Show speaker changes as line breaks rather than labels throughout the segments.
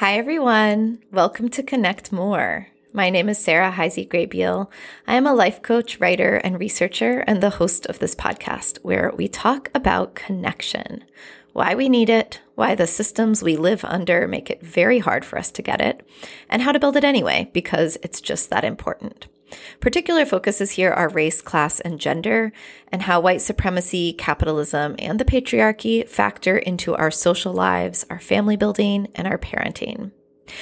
Hi, everyone. Welcome to Connect More. My name is Sarah Heisey Graybeal. I am a life coach, writer, and researcher, and the host of this podcast where we talk about connection why we need it, why the systems we live under make it very hard for us to get it, and how to build it anyway, because it's just that important. Particular focuses here are race, class, and gender, and how white supremacy, capitalism, and the patriarchy factor into our social lives, our family building, and our parenting.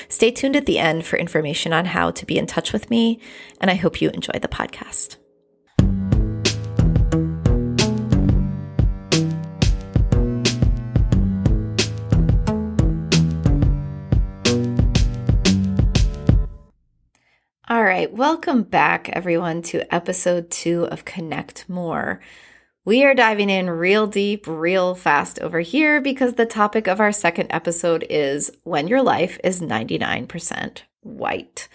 Stay tuned at the end for information on how to be in touch with me, and I hope you enjoy the podcast. All right, welcome back, everyone, to episode two of Connect More. We are diving in real deep, real fast over here because the topic of our second episode is when your life is 99% white.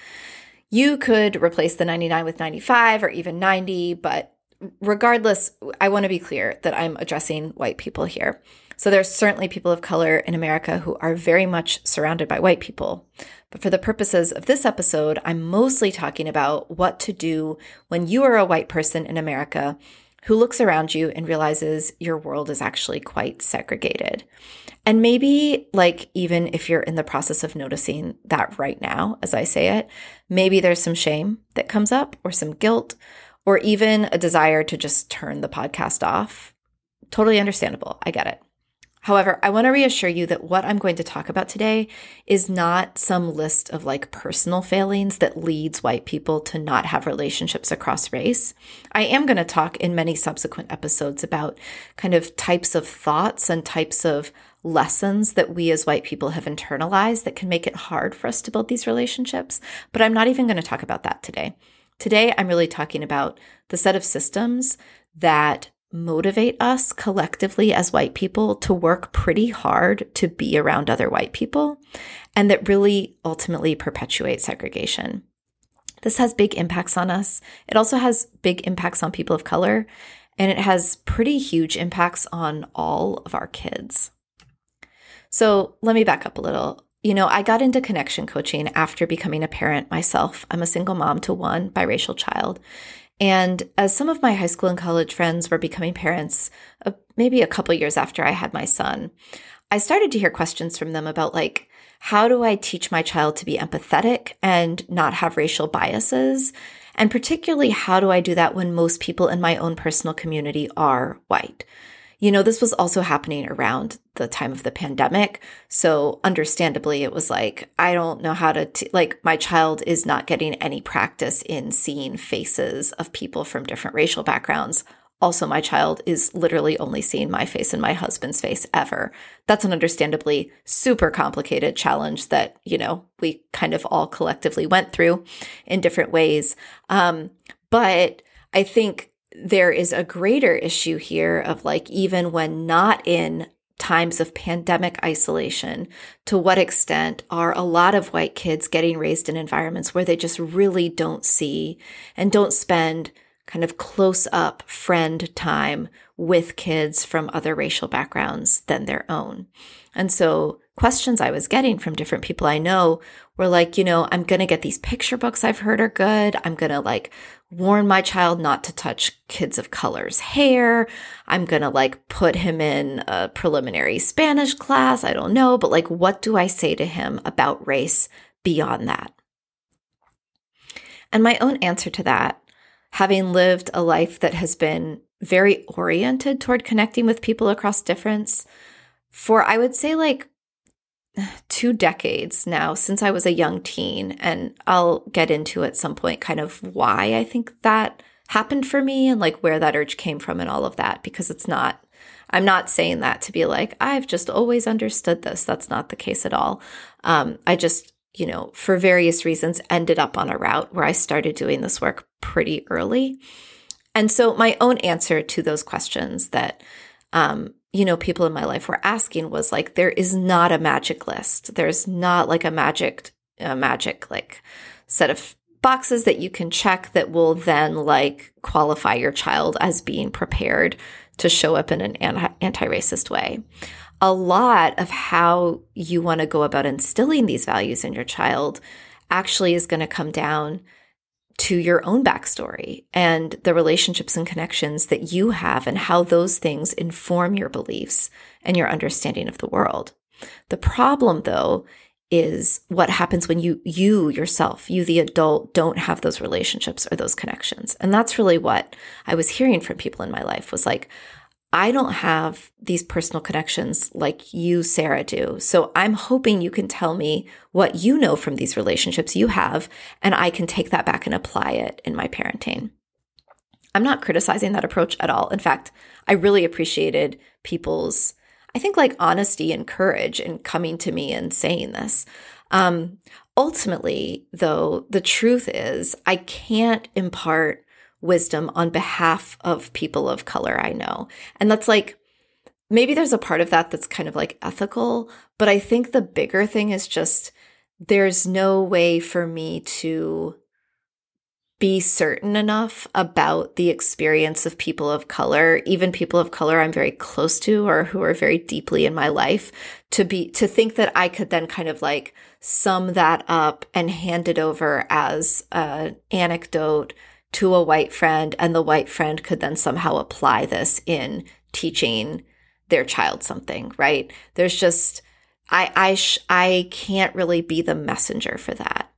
You could replace the 99 with 95 or even 90, but regardless, I want to be clear that I'm addressing white people here. So there's certainly people of color in America who are very much surrounded by white people. But for the purposes of this episode, I'm mostly talking about what to do when you are a white person in America who looks around you and realizes your world is actually quite segregated. And maybe, like, even if you're in the process of noticing that right now, as I say it, maybe there's some shame that comes up, or some guilt, or even a desire to just turn the podcast off. Totally understandable. I get it. However, I want to reassure you that what I'm going to talk about today is not some list of like personal failings that leads white people to not have relationships across race. I am going to talk in many subsequent episodes about kind of types of thoughts and types of lessons that we as white people have internalized that can make it hard for us to build these relationships. But I'm not even going to talk about that today. Today, I'm really talking about the set of systems that motivate us collectively as white people to work pretty hard to be around other white people and that really ultimately perpetuate segregation. This has big impacts on us. It also has big impacts on people of color, and it has pretty huge impacts on all of our kids. So let me back up a little. You know, I got into connection coaching after becoming a parent myself. I'm a single mom to one biracial child. And as some of my high school and college friends were becoming parents, uh, maybe a couple years after I had my son, I started to hear questions from them about like, how do I teach my child to be empathetic and not have racial biases? And particularly, how do I do that when most people in my own personal community are white? You know, this was also happening around the time of the pandemic. So, understandably, it was like, I don't know how to, t- like, my child is not getting any practice in seeing faces of people from different racial backgrounds. Also, my child is literally only seeing my face and my husband's face ever. That's an understandably super complicated challenge that, you know, we kind of all collectively went through in different ways. Um, but I think there is a greater issue here of like, even when not in times of pandemic isolation, to what extent are a lot of white kids getting raised in environments where they just really don't see and don't spend kind of close up friend time with kids from other racial backgrounds than their own. And so questions I was getting from different people I know were like, you know, I'm going to get these picture books I've heard are good. I'm going to like warn my child not to touch kids of color's hair. I'm going to like put him in a preliminary Spanish class. I don't know, but like, what do I say to him about race beyond that? And my own answer to that, having lived a life that has been very oriented toward connecting with people across difference for, I would say, like two decades now since I was a young teen. And I'll get into at some point kind of why I think that happened for me and like where that urge came from and all of that, because it's not, I'm not saying that to be like, I've just always understood this. That's not the case at all. Um, I just, you know, for various reasons, ended up on a route where I started doing this work pretty early. And so my own answer to those questions that, um, you know, people in my life were asking was like, there is not a magic list. There's not like a magic, a magic like set of boxes that you can check that will then like qualify your child as being prepared to show up in an anti racist way. a lot of how you want to go about instilling these values in your child actually is going to come down to your own backstory and the relationships and connections that you have and how those things inform your beliefs and your understanding of the world. The problem though is what happens when you you yourself, you the adult don't have those relationships or those connections. And that's really what I was hearing from people in my life was like I don't have these personal connections like you, Sarah, do. So I'm hoping you can tell me what you know from these relationships you have, and I can take that back and apply it in my parenting. I'm not criticizing that approach at all. In fact, I really appreciated people's, I think, like honesty and courage in coming to me and saying this. Um, ultimately, though, the truth is, I can't impart wisdom on behalf of people of color I know. And that's like, maybe there's a part of that that's kind of like ethical, but I think the bigger thing is just there's no way for me to be certain enough about the experience of people of color, even people of color I'm very close to or who are very deeply in my life, to be to think that I could then kind of like sum that up and hand it over as an anecdote to a white friend, and the white friend could then somehow apply this in teaching their child something, right? There's just, I, I, sh- I can't really be the messenger for that.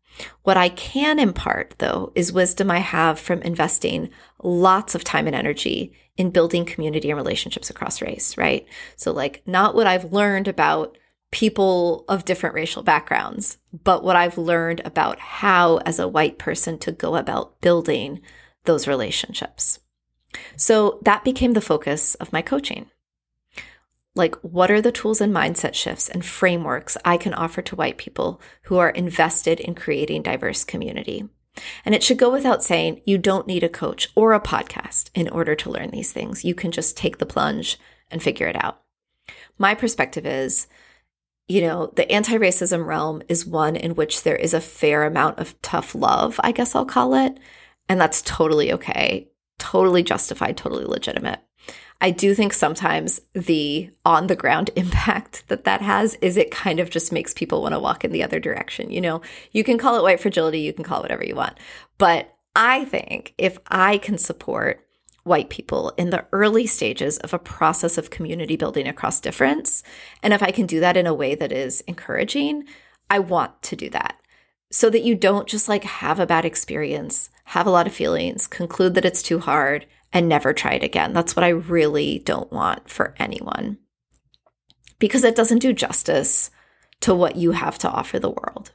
What I can impart, though, is wisdom I have from investing lots of time and energy in building community and relationships across race, right? So, like, not what I've learned about people of different racial backgrounds, but what I've learned about how, as a white person, to go about building those relationships. So that became the focus of my coaching. Like, what are the tools and mindset shifts and frameworks I can offer to white people who are invested in creating diverse community? And it should go without saying, you don't need a coach or a podcast in order to learn these things. You can just take the plunge and figure it out. My perspective is you know, the anti racism realm is one in which there is a fair amount of tough love, I guess I'll call it. And that's totally okay, totally justified, totally legitimate. I do think sometimes the on the ground impact that that has is it kind of just makes people want to walk in the other direction. You know, you can call it white fragility, you can call it whatever you want. But I think if I can support white people in the early stages of a process of community building across difference. And if I can do that in a way that is encouraging, I want to do that so that you don't just like have a bad experience, have a lot of feelings, conclude that it's too hard, and never try it again. That's what I really don't want for anyone because it doesn't do justice to what you have to offer the world,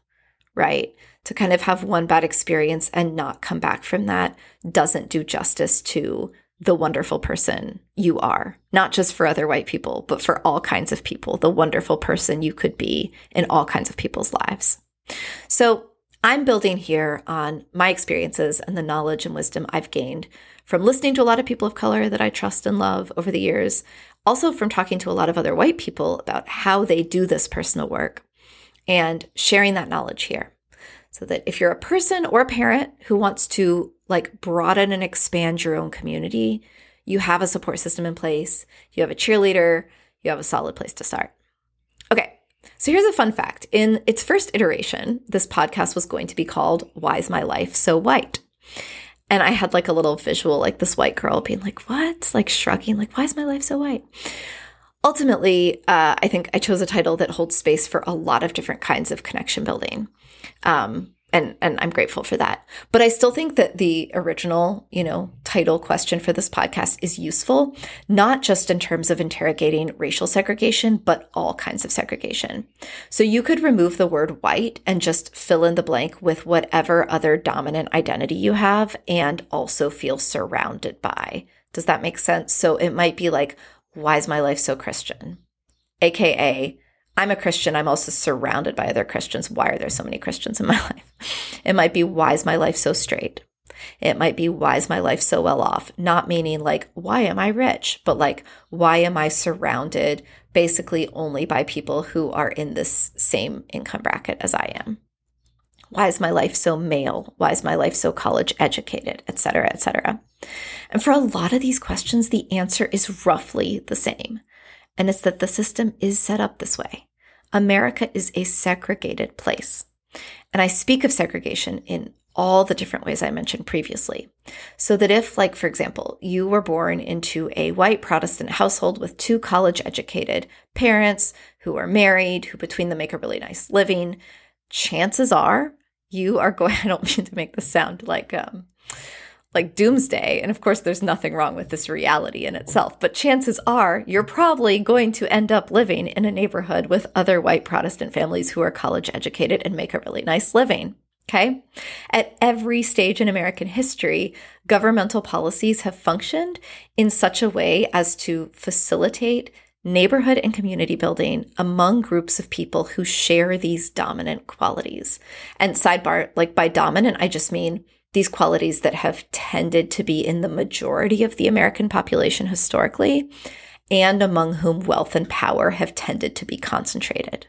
right? To kind of have one bad experience and not come back from that doesn't do justice to the wonderful person you are, not just for other white people, but for all kinds of people, the wonderful person you could be in all kinds of people's lives. So I'm building here on my experiences and the knowledge and wisdom I've gained from listening to a lot of people of color that I trust and love over the years, also from talking to a lot of other white people about how they do this personal work and sharing that knowledge here. So that if you're a person or a parent who wants to like broaden and expand your own community, you have a support system in place, you have a cheerleader, you have a solid place to start. Okay, so here's a fun fact. In its first iteration, this podcast was going to be called Why is My Life So White? And I had like a little visual, like this white girl being like, What? Like shrugging, like, Why is my life so white? Ultimately, uh, I think I chose a title that holds space for a lot of different kinds of connection building. Um, and and I'm grateful for that. But I still think that the original, you know, title question for this podcast is useful, not just in terms of interrogating racial segregation, but all kinds of segregation. So you could remove the word white and just fill in the blank with whatever other dominant identity you have and also feel surrounded by. Does that make sense? So it might be like why is my life so Christian? AKA I'm a Christian. I'm also surrounded by other Christians. Why are there so many Christians in my life? It might be, why is my life so straight? It might be, why is my life so well off? Not meaning like, why am I rich? But like, why am I surrounded basically only by people who are in this same income bracket as I am? Why is my life so male? Why is my life so college educated, et cetera, et cetera? And for a lot of these questions, the answer is roughly the same. and it's that the system is set up this way. America is a segregated place. And I speak of segregation in all the different ways I mentioned previously. So that if, like, for example, you were born into a white Protestant household with two college educated parents who are married, who between them make a really nice living, chances are you are going, I don't mean to make this sound like, um, like doomsday. And of course, there's nothing wrong with this reality in itself, but chances are you're probably going to end up living in a neighborhood with other white Protestant families who are college educated and make a really nice living. Okay. At every stage in American history, governmental policies have functioned in such a way as to facilitate neighborhood and community building among groups of people who share these dominant qualities. And sidebar, like by dominant, I just mean these qualities that have tended to be in the majority of the American population historically, and among whom wealth and power have tended to be concentrated.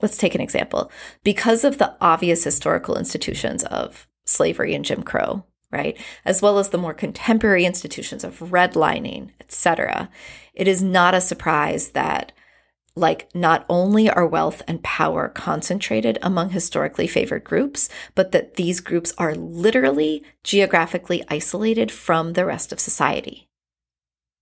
Let's take an example. Because of the obvious historical institutions of slavery and Jim Crow, right, as well as the more contemporary institutions of redlining, etc., it is not a surprise that like not only are wealth and power concentrated among historically favored groups, but that these groups are literally geographically isolated from the rest of society.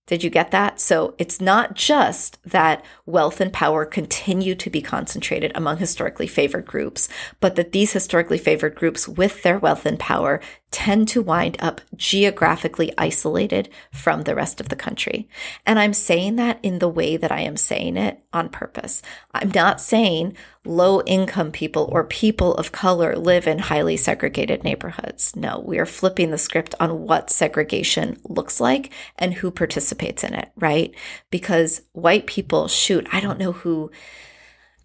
Did you get that? So it's not just that wealth and power continue to be concentrated among historically favored groups, but that these historically favored groups with their wealth and power tend to wind up geographically isolated from the rest of the country. And I'm saying that in the way that I am saying it on purpose. I'm not saying low income people or people of color live in highly segregated neighborhoods. No, we are flipping the script on what segregation looks like and who participates in it, right? Because white people, shoot, I don't know who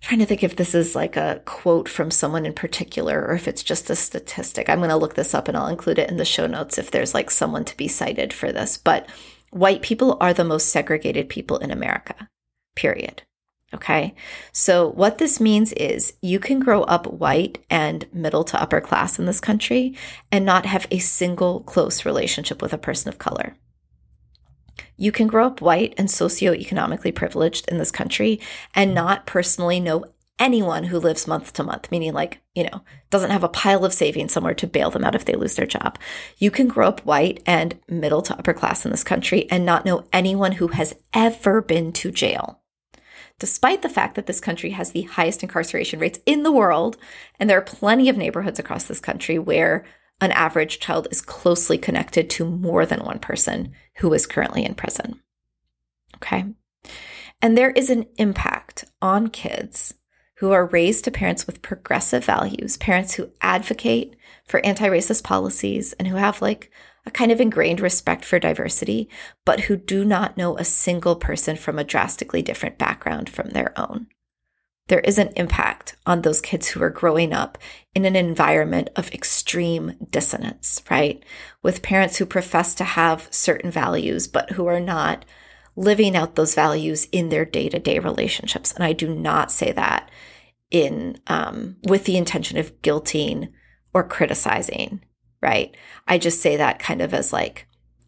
trying to think if this is like a quote from someone in particular or if it's just a statistic. I'm going to look this up and I'll include it in the show notes if there's like someone to be cited for this. But white people are the most segregated people in America, period. Okay. So what this means is you can grow up white and middle to upper class in this country and not have a single close relationship with a person of color. You can grow up white and socioeconomically privileged in this country and not personally know anyone who lives month to month, meaning like, you know, doesn't have a pile of savings somewhere to bail them out if they lose their job. You can grow up white and middle to upper class in this country and not know anyone who has ever been to jail. Despite the fact that this country has the highest incarceration rates in the world, and there are plenty of neighborhoods across this country where an average child is closely connected to more than one person who is currently in prison. Okay. And there is an impact on kids who are raised to parents with progressive values, parents who advocate for anti racist policies and who have like a kind of ingrained respect for diversity, but who do not know a single person from a drastically different background from their own there is an impact on those kids who are growing up in an environment of extreme dissonance, right? With parents who profess to have certain values, but who are not living out those values in their day to day relationships. And I do not say that in, um, with the intention of guilting or criticizing, right? I just say that kind of as like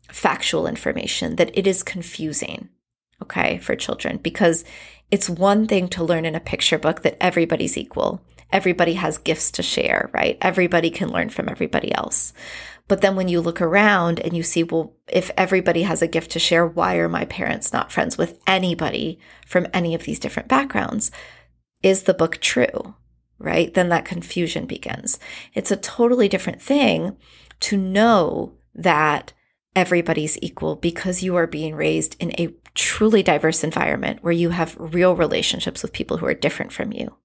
factual information that it is confusing, okay, for children because it's one thing to learn in a picture book that everybody's equal. Everybody has gifts to share, right? Everybody can learn from everybody else. But then when you look around and you see, well, if everybody has a gift to share, why are my parents not friends with anybody from any of these different backgrounds? Is the book true? Right? Then that confusion begins. It's a totally different thing to know that everybody's equal because you are being raised in a truly diverse environment where you have real relationships with people who are different from you.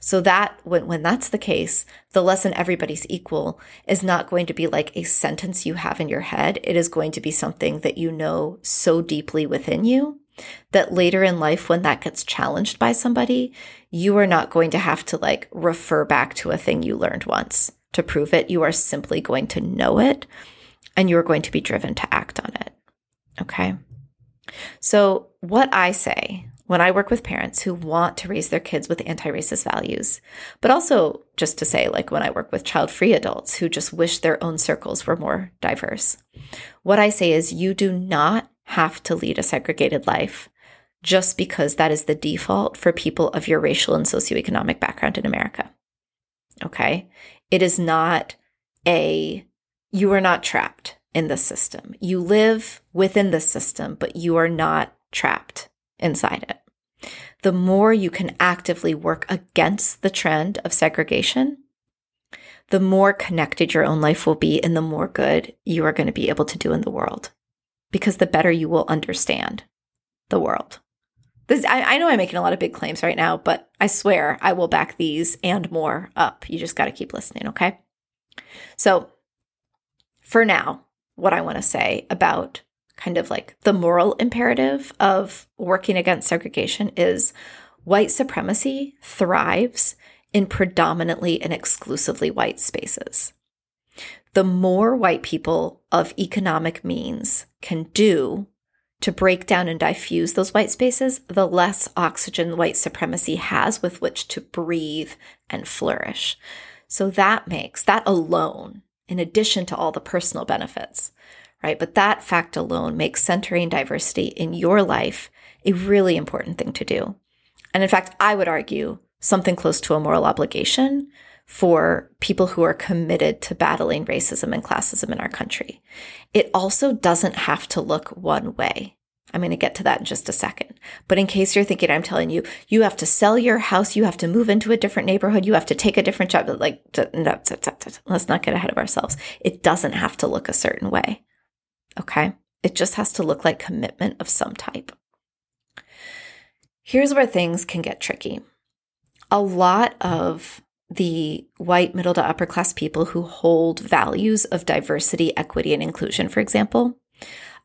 So that when, when that's the case, the lesson everybody's equal is not going to be like a sentence you have in your head. It is going to be something that you know so deeply within you that later in life, when that gets challenged by somebody, you are not going to have to like refer back to a thing you learned once to prove it. You are simply going to know it and you're going to be driven to act on it. Okay. So, what I say when I work with parents who want to raise their kids with anti racist values, but also just to say, like when I work with child free adults who just wish their own circles were more diverse, what I say is you do not have to lead a segregated life just because that is the default for people of your racial and socioeconomic background in America. Okay. It is not a, you are not trapped in the system. You live within the system, but you are not trapped inside it. The more you can actively work against the trend of segregation, the more connected your own life will be and the more good you are going to be able to do in the world because the better you will understand the world. This, I, I know I'm making a lot of big claims right now, but I swear I will back these and more up. You just got to keep listening, okay? So, for now, what I want to say about kind of like the moral imperative of working against segregation is white supremacy thrives in predominantly and exclusively white spaces. The more white people of economic means can do to break down and diffuse those white spaces, the less oxygen white supremacy has with which to breathe and flourish. So that makes that alone, in addition to all the personal benefits, right? But that fact alone makes centering diversity in your life a really important thing to do. And in fact, I would argue something close to a moral obligation for people who are committed to battling racism and classism in our country. It also doesn't have to look one way. I'm going to get to that in just a second. But in case you're thinking, I'm telling you, you have to sell your house, you have to move into a different neighborhood, you have to take a different job. Like, let's not get ahead of ourselves. It doesn't have to look a certain way. Okay. It just has to look like commitment of some type. Here's where things can get tricky a lot of the white middle to upper class people who hold values of diversity, equity, and inclusion, for example,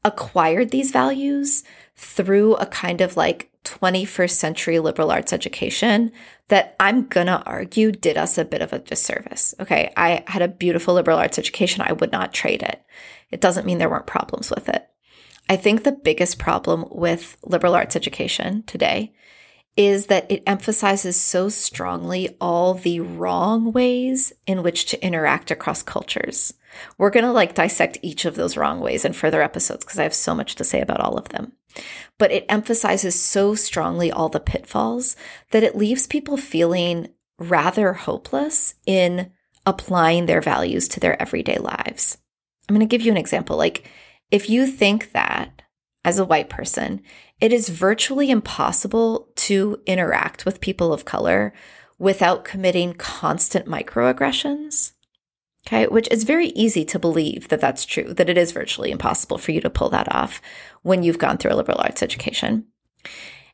acquired these values through a kind of like 21st century liberal arts education that I'm gonna argue did us a bit of a disservice. Okay, I had a beautiful liberal arts education. I would not trade it. It doesn't mean there weren't problems with it. I think the biggest problem with liberal arts education today is that it emphasizes so strongly all the wrong ways in which to interact across cultures. We're going to like dissect each of those wrong ways in further episodes because I have so much to say about all of them. But it emphasizes so strongly all the pitfalls that it leaves people feeling rather hopeless in applying their values to their everyday lives. I'm going to give you an example. Like, if you think that as a white person, it is virtually impossible to interact with people of color without committing constant microaggressions. Okay, which is very easy to believe that that's true, that it is virtually impossible for you to pull that off when you've gone through a liberal arts education.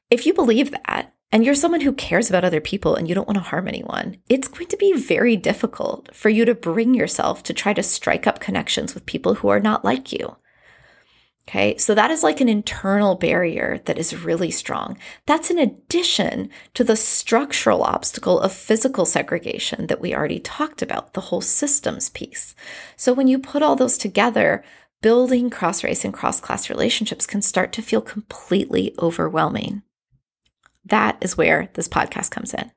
If you believe that, and you're someone who cares about other people and you don't want to harm anyone, it's going to be very difficult for you to bring yourself to try to strike up connections with people who are not like you. Okay, so that is like an internal barrier that is really strong. That's in addition to the structural obstacle of physical segregation that we already talked about, the whole systems piece. So when you put all those together, building cross race and cross class relationships can start to feel completely overwhelming. That is where this podcast comes in.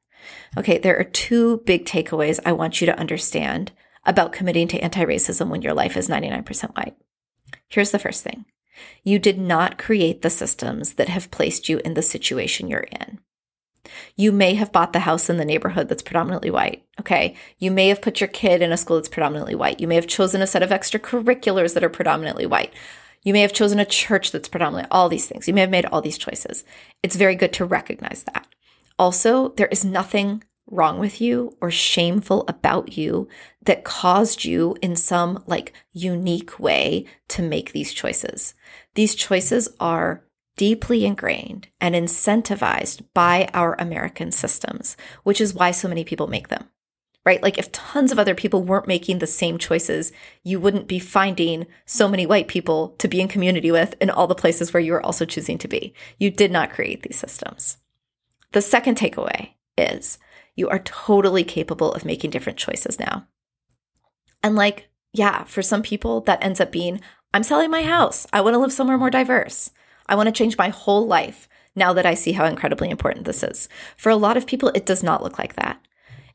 Okay, there are two big takeaways I want you to understand about committing to anti racism when your life is 99% white. Here's the first thing you did not create the systems that have placed you in the situation you're in. You may have bought the house in the neighborhood that's predominantly white. Okay. You may have put your kid in a school that's predominantly white. You may have chosen a set of extracurriculars that are predominantly white. You may have chosen a church that's predominantly all these things. You may have made all these choices. It's very good to recognize that. Also, there is nothing wrong with you or shameful about you that caused you in some like unique way to make these choices. These choices are deeply ingrained and incentivized by our American systems, which is why so many people make them. Right? Like if tons of other people weren't making the same choices, you wouldn't be finding so many white people to be in community with in all the places where you are also choosing to be. You did not create these systems. The second takeaway is you are totally capable of making different choices now. And like, yeah, for some people, that ends up being I'm selling my house. I want to live somewhere more diverse. I want to change my whole life now that I see how incredibly important this is. For a lot of people, it does not look like that.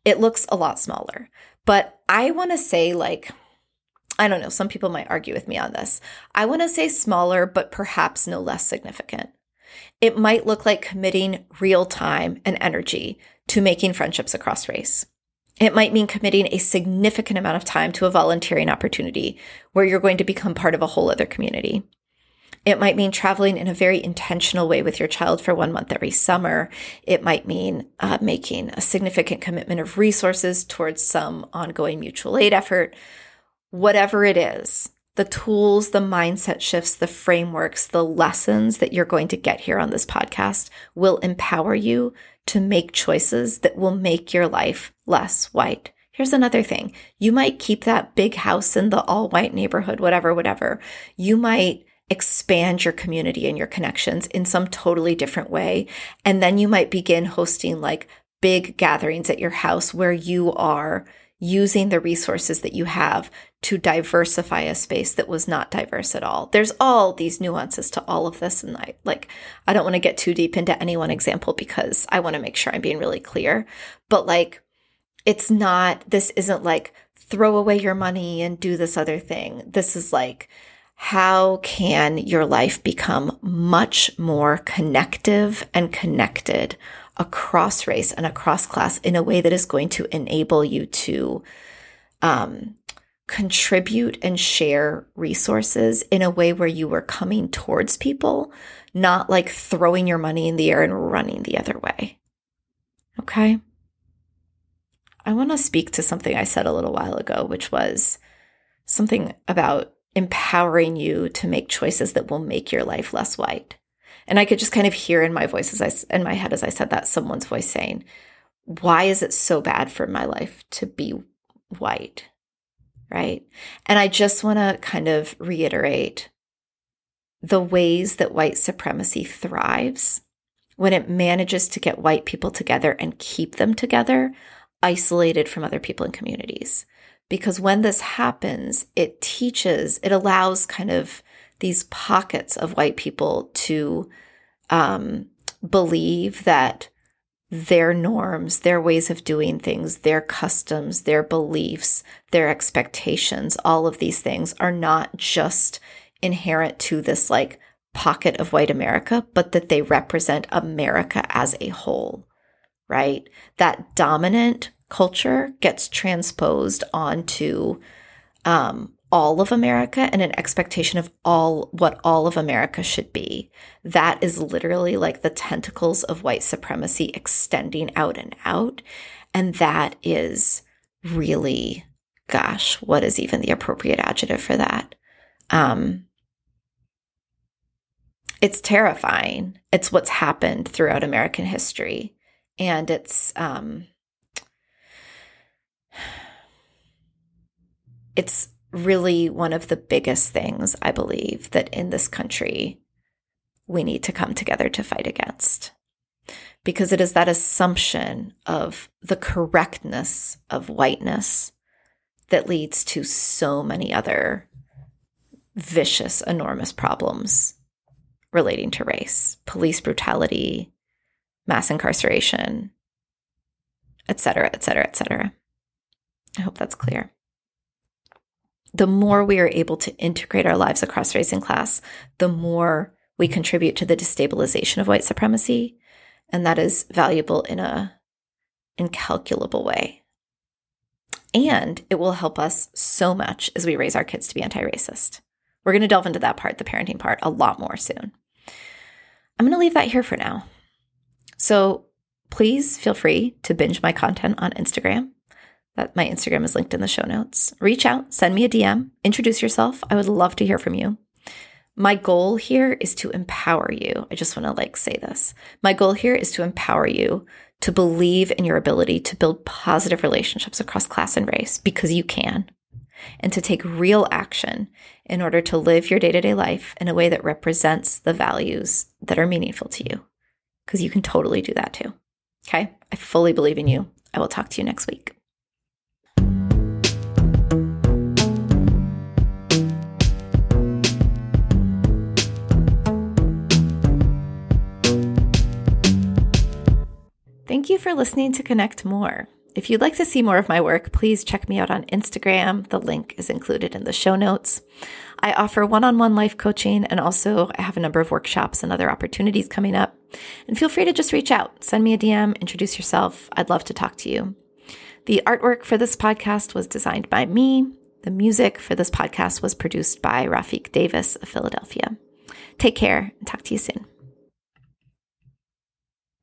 It looks a lot smaller. But I want to say, like, I don't know, some people might argue with me on this. I want to say smaller, but perhaps no less significant. It might look like committing real time and energy to making friendships across race. It might mean committing a significant amount of time to a volunteering opportunity where you're going to become part of a whole other community. It might mean traveling in a very intentional way with your child for one month every summer. It might mean uh, making a significant commitment of resources towards some ongoing mutual aid effort. Whatever it is, the tools, the mindset shifts, the frameworks, the lessons that you're going to get here on this podcast will empower you to make choices that will make your life less white. Here's another thing. You might keep that big house in the all white neighborhood, whatever, whatever. You might expand your community and your connections in some totally different way. And then you might begin hosting like big gatherings at your house where you are using the resources that you have to diversify a space that was not diverse at all. There's all these nuances to all of this. And I like, I don't want to get too deep into any one example because I want to make sure I'm being really clear. But like, it's not, this isn't like throw away your money and do this other thing. This is like, how can your life become much more connective and connected across race and across class in a way that is going to enable you to um, contribute and share resources in a way where you are coming towards people, not like throwing your money in the air and running the other way. Okay. I want to speak to something I said a little while ago, which was something about empowering you to make choices that will make your life less white. And I could just kind of hear in my voice as I in my head as I said that someone's voice saying, "Why is it so bad for my life to be white?" Right? And I just want to kind of reiterate the ways that white supremacy thrives when it manages to get white people together and keep them together, isolated from other people and communities because when this happens, it teaches, it allows kind of these pockets of white people to um, believe that their norms, their ways of doing things, their customs, their beliefs, their expectations, all of these things are not just inherent to this like pocket of white America, but that they represent America as a whole, right? That dominant culture gets transposed onto um, all of America and an expectation of all what all of America should be. That is literally like the tentacles of white supremacy extending out and out. And that is really, gosh, what is even the appropriate adjective for that? Um, it's terrifying. It's what's happened throughout American history. And it's, um, it's really one of the biggest things I believe that in this country we need to come together to fight against. Because it is that assumption of the correctness of whiteness that leads to so many other vicious, enormous problems relating to race, police brutality, mass incarceration, et cetera, et cetera, et cetera. I hope that's clear the more we are able to integrate our lives across race and class, the more we contribute to the destabilization of white supremacy. And that is valuable in a incalculable way. And it will help us so much as we raise our kids to be anti racist. We're going to delve into that part, the parenting part, a lot more soon. I'm going to leave that here for now. So please feel free to binge my content on Instagram that my Instagram is linked in the show notes. Reach out, send me a DM, introduce yourself. I would love to hear from you. My goal here is to empower you. I just want to like say this. My goal here is to empower you to believe in your ability to build positive relationships across class and race because you can, and to take real action in order to live your day to day life in a way that represents the values that are meaningful to you because you can totally do that too. Okay. I fully believe in you. I will talk to you next week. Thank you for listening to Connect More. If you'd like to see more of my work, please check me out on Instagram. The link is included in the show notes. I offer one on one life coaching and also I have a number of workshops and other opportunities coming up. And feel free to just reach out, send me a DM, introduce yourself. I'd love to talk to you. The artwork for this podcast was designed by me. The music for this podcast was produced by Rafik Davis of Philadelphia. Take care and talk to you soon.